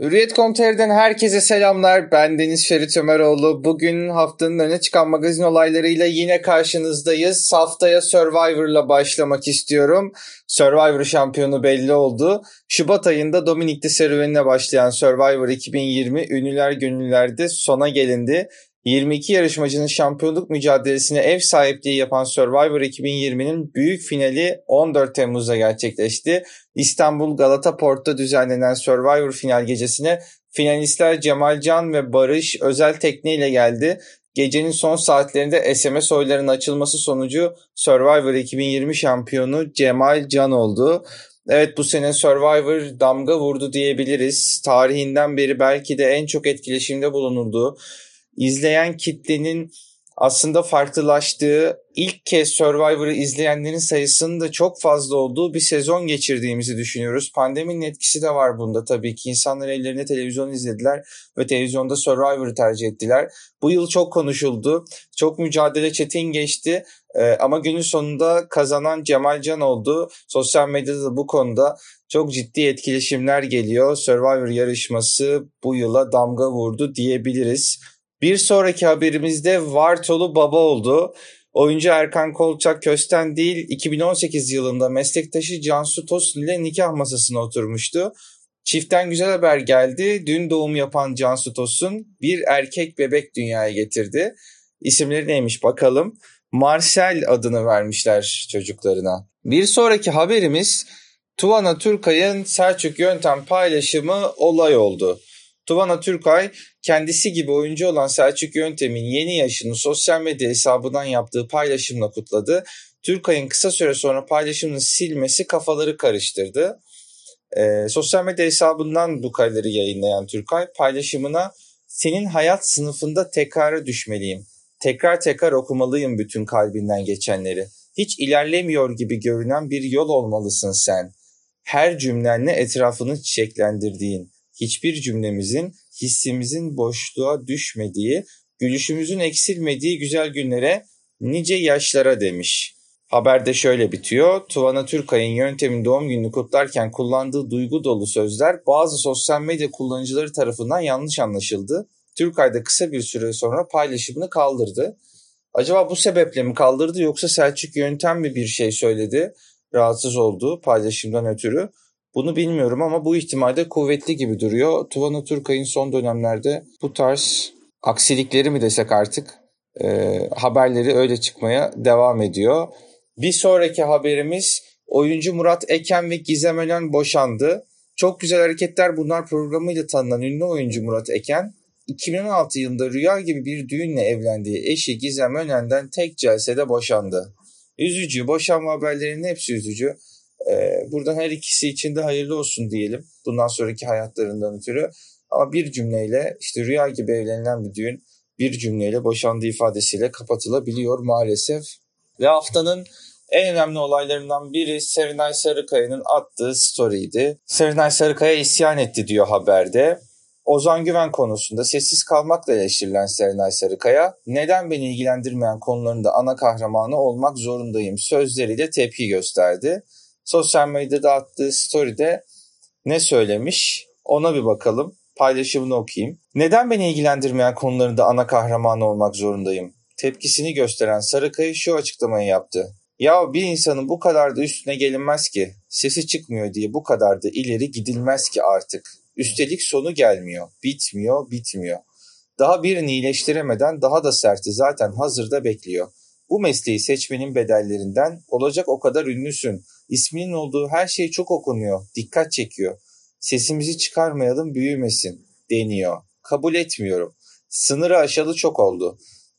Hürriyet.com.tr'den herkese selamlar. Ben Deniz Ferit Ömeroğlu. Bugün haftanın öne çıkan magazin olaylarıyla yine karşınızdayız. Haftaya Survivor'la başlamak istiyorum. Survivor şampiyonu belli oldu. Şubat ayında Dominik'te serüvenine başlayan Survivor 2020 Ünlüler Gönüllüler'de sona gelindi. 22 yarışmacının şampiyonluk mücadelesine ev sahipliği yapan Survivor 2020'nin büyük finali 14 Temmuz'da gerçekleşti. İstanbul Galata Port'ta düzenlenen Survivor final gecesine finalistler Cemal Can ve Barış özel tekneyle geldi. Gecenin son saatlerinde SMS oylarının açılması sonucu Survivor 2020 şampiyonu Cemal Can oldu. Evet bu sene Survivor damga vurdu diyebiliriz. Tarihinden beri belki de en çok etkileşimde bulunulduğu, izleyen kitlenin aslında farklılaştığı, ilk kez Survivor'ı izleyenlerin sayısının da çok fazla olduğu bir sezon geçirdiğimizi düşünüyoruz. Pandeminin etkisi de var bunda tabii ki. İnsanlar ellerine televizyon izlediler ve televizyonda Survivor'ı tercih ettiler. Bu yıl çok konuşuldu. Çok mücadele çetin geçti. Ee, ama günün sonunda kazanan Cemal Can oldu. Sosyal medyada da bu konuda çok ciddi etkileşimler geliyor. Survivor yarışması bu yıla damga vurdu diyebiliriz. Bir sonraki haberimizde Vartolu baba oldu. Oyuncu Erkan Kolçak Kösten değil 2018 yılında meslektaşı Cansu Tosun ile nikah masasına oturmuştu. Çiftten güzel haber geldi. Dün doğum yapan Cansu Tosun bir erkek bebek dünyaya getirdi. İsimleri neymiş bakalım. Marcel adını vermişler çocuklarına. Bir sonraki haberimiz Tuvana Türkay'ın Selçuk Yöntem paylaşımı olay oldu. Tuvana Türkay kendisi gibi oyuncu olan Selçuk Yöntem'in yeni yaşını sosyal medya hesabından yaptığı paylaşımla kutladı. Türkay'ın kısa süre sonra paylaşımını silmesi kafaları karıştırdı. Ee, sosyal medya hesabından bu kareleri yayınlayan Türkay paylaşımına senin hayat sınıfında tekrara düşmeliyim. Tekrar tekrar okumalıyım bütün kalbinden geçenleri. Hiç ilerlemiyor gibi görünen bir yol olmalısın sen. Her cümlenle etrafını çiçeklendirdiğin, hiçbir cümlemizin hissimizin boşluğa düşmediği, gülüşümüzün eksilmediği güzel günlere, nice yaşlara demiş. Haberde şöyle bitiyor. Tuvana Türkay'ın yöntemin doğum gününü kutlarken kullandığı duygu dolu sözler bazı sosyal medya kullanıcıları tarafından yanlış anlaşıldı. Türkay da kısa bir süre sonra paylaşımını kaldırdı. Acaba bu sebeple mi kaldırdı yoksa Selçuk Yöntem mi bir şey söyledi? Rahatsız oldu paylaşımdan ötürü. Bunu bilmiyorum ama bu ihtimalde kuvvetli gibi duruyor. Tuvana Turkay'ın son dönemlerde bu tarz aksilikleri mi desek artık e, haberleri öyle çıkmaya devam ediyor. Bir sonraki haberimiz oyuncu Murat Eken ve Gizem Ölen boşandı. Çok Güzel Hareketler Bunlar programıyla tanınan ünlü oyuncu Murat Eken 2016 yılında rüya gibi bir düğünle evlendiği eşi Gizem Önen'den tek celsede boşandı. Üzücü, boşanma haberlerinin hepsi üzücü. Ee, buradan her ikisi için de hayırlı olsun diyelim. Bundan sonraki hayatlarından ötürü. Ama bir cümleyle işte rüya gibi evlenilen bir düğün bir cümleyle boşandığı ifadesiyle kapatılabiliyor maalesef. Ve haftanın en önemli olaylarından biri Serenay Sarıkaya'nın attığı story'ydi. Serenay Sarıkaya isyan etti diyor haberde. Ozan Güven konusunda sessiz kalmakla eleştirilen Serenay Sarıkaya, neden beni ilgilendirmeyen konularında ana kahramanı olmak zorundayım sözleriyle tepki gösterdi sosyal medyada attığı story'de ne söylemiş ona bir bakalım. Paylaşımını okuyayım. Neden beni ilgilendirmeyen konularında ana kahraman olmak zorundayım? Tepkisini gösteren Sarıkaya şu açıklamayı yaptı. Ya bir insanın bu kadar da üstüne gelinmez ki. Sesi çıkmıyor diye bu kadar da ileri gidilmez ki artık. Üstelik sonu gelmiyor. Bitmiyor, bitmiyor. Daha birini iyileştiremeden daha da serti zaten hazırda bekliyor. Bu mesleği seçmenin bedellerinden olacak o kadar ünlüsün. İsminin olduğu her şey çok okunuyor, dikkat çekiyor. Sesimizi çıkarmayalım büyümesin deniyor. Kabul etmiyorum. Sınırı aşalı çok oldu.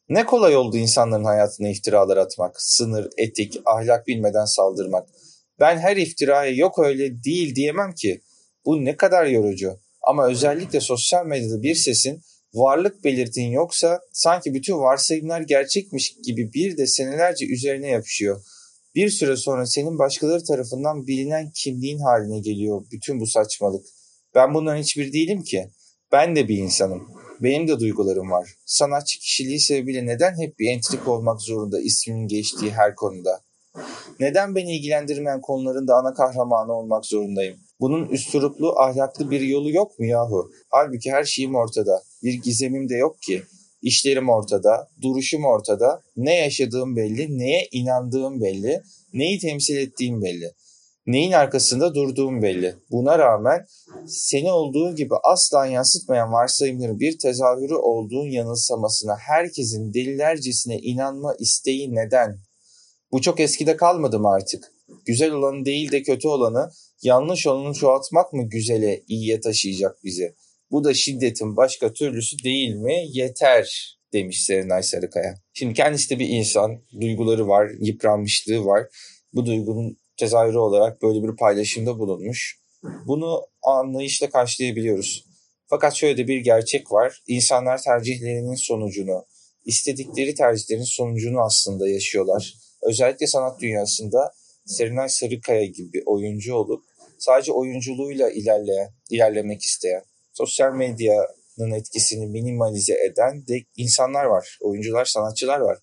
Ne kolay oldu insanların hayatına iftiralar atmak, sınır, etik, ahlak bilmeden saldırmak. Ben her iftiraya yok öyle değil diyemem ki. Bu ne kadar yorucu. Ama özellikle sosyal medyada bir sesin varlık belirtin yoksa sanki bütün varsayımlar gerçekmiş gibi bir de senelerce üzerine yapışıyor. Bir süre sonra senin başkaları tarafından bilinen kimliğin haline geliyor bütün bu saçmalık. Ben bundan hiçbir değilim ki. Ben de bir insanım. Benim de duygularım var. Sanatçı kişiliği sebebiyle neden hep bir entrik olmak zorunda ismimin geçtiği her konuda? Neden beni ilgilendirmeyen konuların da ana kahramanı olmak zorundayım? Bunun üstüruplu, ahlaklı bir yolu yok mu yahu? Halbuki her şeyim ortada. Bir gizemim de yok ki. İşlerim ortada, duruşum ortada. Ne yaşadığım belli, neye inandığım belli, neyi temsil ettiğim belli. Neyin arkasında durduğum belli. Buna rağmen seni olduğu gibi asla yansıtmayan varsayımların bir tezahürü olduğun yanılsamasına herkesin delilercesine inanma isteği neden? Bu çok eskide kalmadı mı artık? Güzel olanı değil de kötü olanı, yanlış olanı çoğaltmak mı güzele, iyiye taşıyacak bizi? Bu da şiddetin başka türlüsü değil mi? Yeter demiş Serenay Sarıkaya. Şimdi kendisi de bir insan, duyguları var, yıpranmışlığı var. Bu duygunun tezahürü olarak böyle bir paylaşımda bulunmuş. Bunu anlayışla karşılayabiliyoruz. Fakat şöyle de bir gerçek var. İnsanlar tercihlerinin sonucunu, istedikleri tercihlerin sonucunu aslında yaşıyorlar. Özellikle sanat dünyasında Serenay Sarıkaya gibi bir oyuncu olup sadece oyunculuğuyla ilerleyen, ilerlemek isteyen, sosyal medyanın etkisini minimalize eden de insanlar var. Oyuncular, sanatçılar var.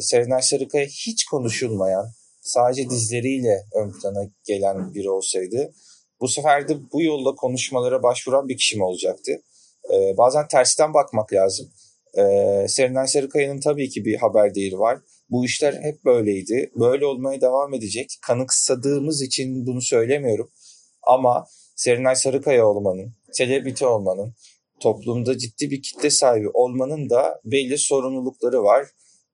Serenay Sarıkaya hiç konuşulmayan, sadece dizleriyle ön plana gelen biri olsaydı bu sefer de bu yolla konuşmalara başvuran bir kişi mi olacaktı? Ee, bazen tersten bakmak lazım. Ee, Serenay Sarıkaya'nın tabii ki bir haber değeri var. Bu işler hep böyleydi. Böyle olmaya devam edecek. Kanıksadığımız için bunu söylemiyorum. Ama Serenay Sarıkaya olmanın, selebriti olmanın, toplumda ciddi bir kitle sahibi olmanın da belli sorumlulukları var.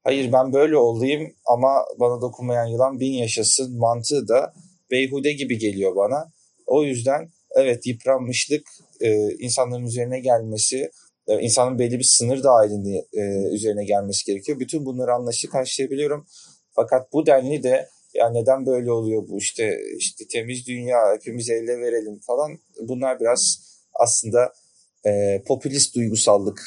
Hayır ben böyle olayım ama bana dokunmayan yılan bin yaşasın mantığı da beyhude gibi geliyor bana. O yüzden evet yıpranmışlık e, insanların üzerine gelmesi, e, insanın belli bir sınır dahilinde e, üzerine gelmesi gerekiyor. Bütün bunları anlayışlı karşılayabiliyorum. Fakat bu denli de ya neden böyle oluyor bu işte işte temiz dünya hepimiz elle verelim falan bunlar biraz aslında e, popülist duygusallık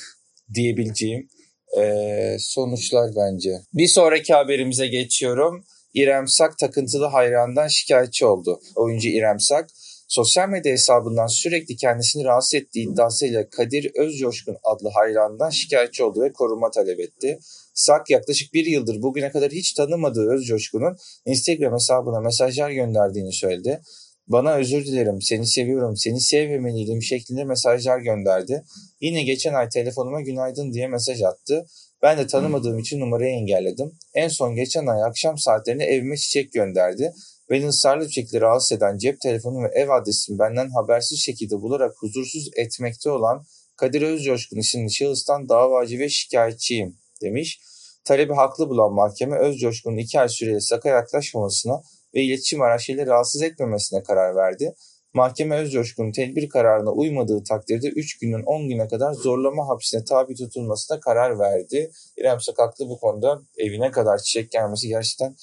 diyebileceğim e, sonuçlar bence. Bir sonraki haberimize geçiyorum. İrem Sak takıntılı hayrandan şikayetçi oldu. Oyuncu İrem Sak sosyal medya hesabından sürekli kendisini rahatsız ettiği iddiasıyla Kadir Özcoşkun adlı hayrandan şikayetçi oldu ve koruma talep etti. Sak yaklaşık bir yıldır bugüne kadar hiç tanımadığı Özcoşkun'un Instagram hesabına mesajlar gönderdiğini söyledi. Bana özür dilerim, seni seviyorum, seni sevmemeliydim şeklinde mesajlar gönderdi. Yine geçen ay telefonuma günaydın diye mesaj attı. Ben de tanımadığım için numarayı engelledim. En son geçen ay akşam saatlerinde evime çiçek gönderdi. Beni ısrarlı bir şekilde rahatsız eden cep telefonu ve ev adresimi benden habersiz şekilde bularak huzursuz etmekte olan Kadir Özcoşkun isimli şahıstan davacı ve şikayetçiyim demiş. Talebi haklı bulan mahkeme Özcoşkun'un iki ay süreli saka yaklaşmamasına ve iletişim araçlarıyla rahatsız etmemesine karar verdi. Mahkeme Özcoşkun'un tedbir kararına uymadığı takdirde 3 günden 10 güne kadar zorlama hapsine tabi tutulmasına karar verdi. İrem Sakaklı bu konuda evine kadar çiçek gelmesi gerçekten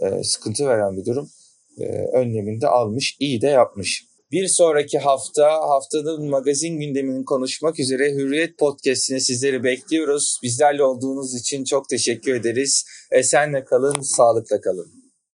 e, sıkıntı veren bir durum. E, önlemini almış, iyi de yapmış. Bir sonraki hafta haftanın magazin gündemini konuşmak üzere Hürriyet Podcast'ine sizleri bekliyoruz. Bizlerle olduğunuz için çok teşekkür ederiz. Esenle kalın, sağlıkla kalın.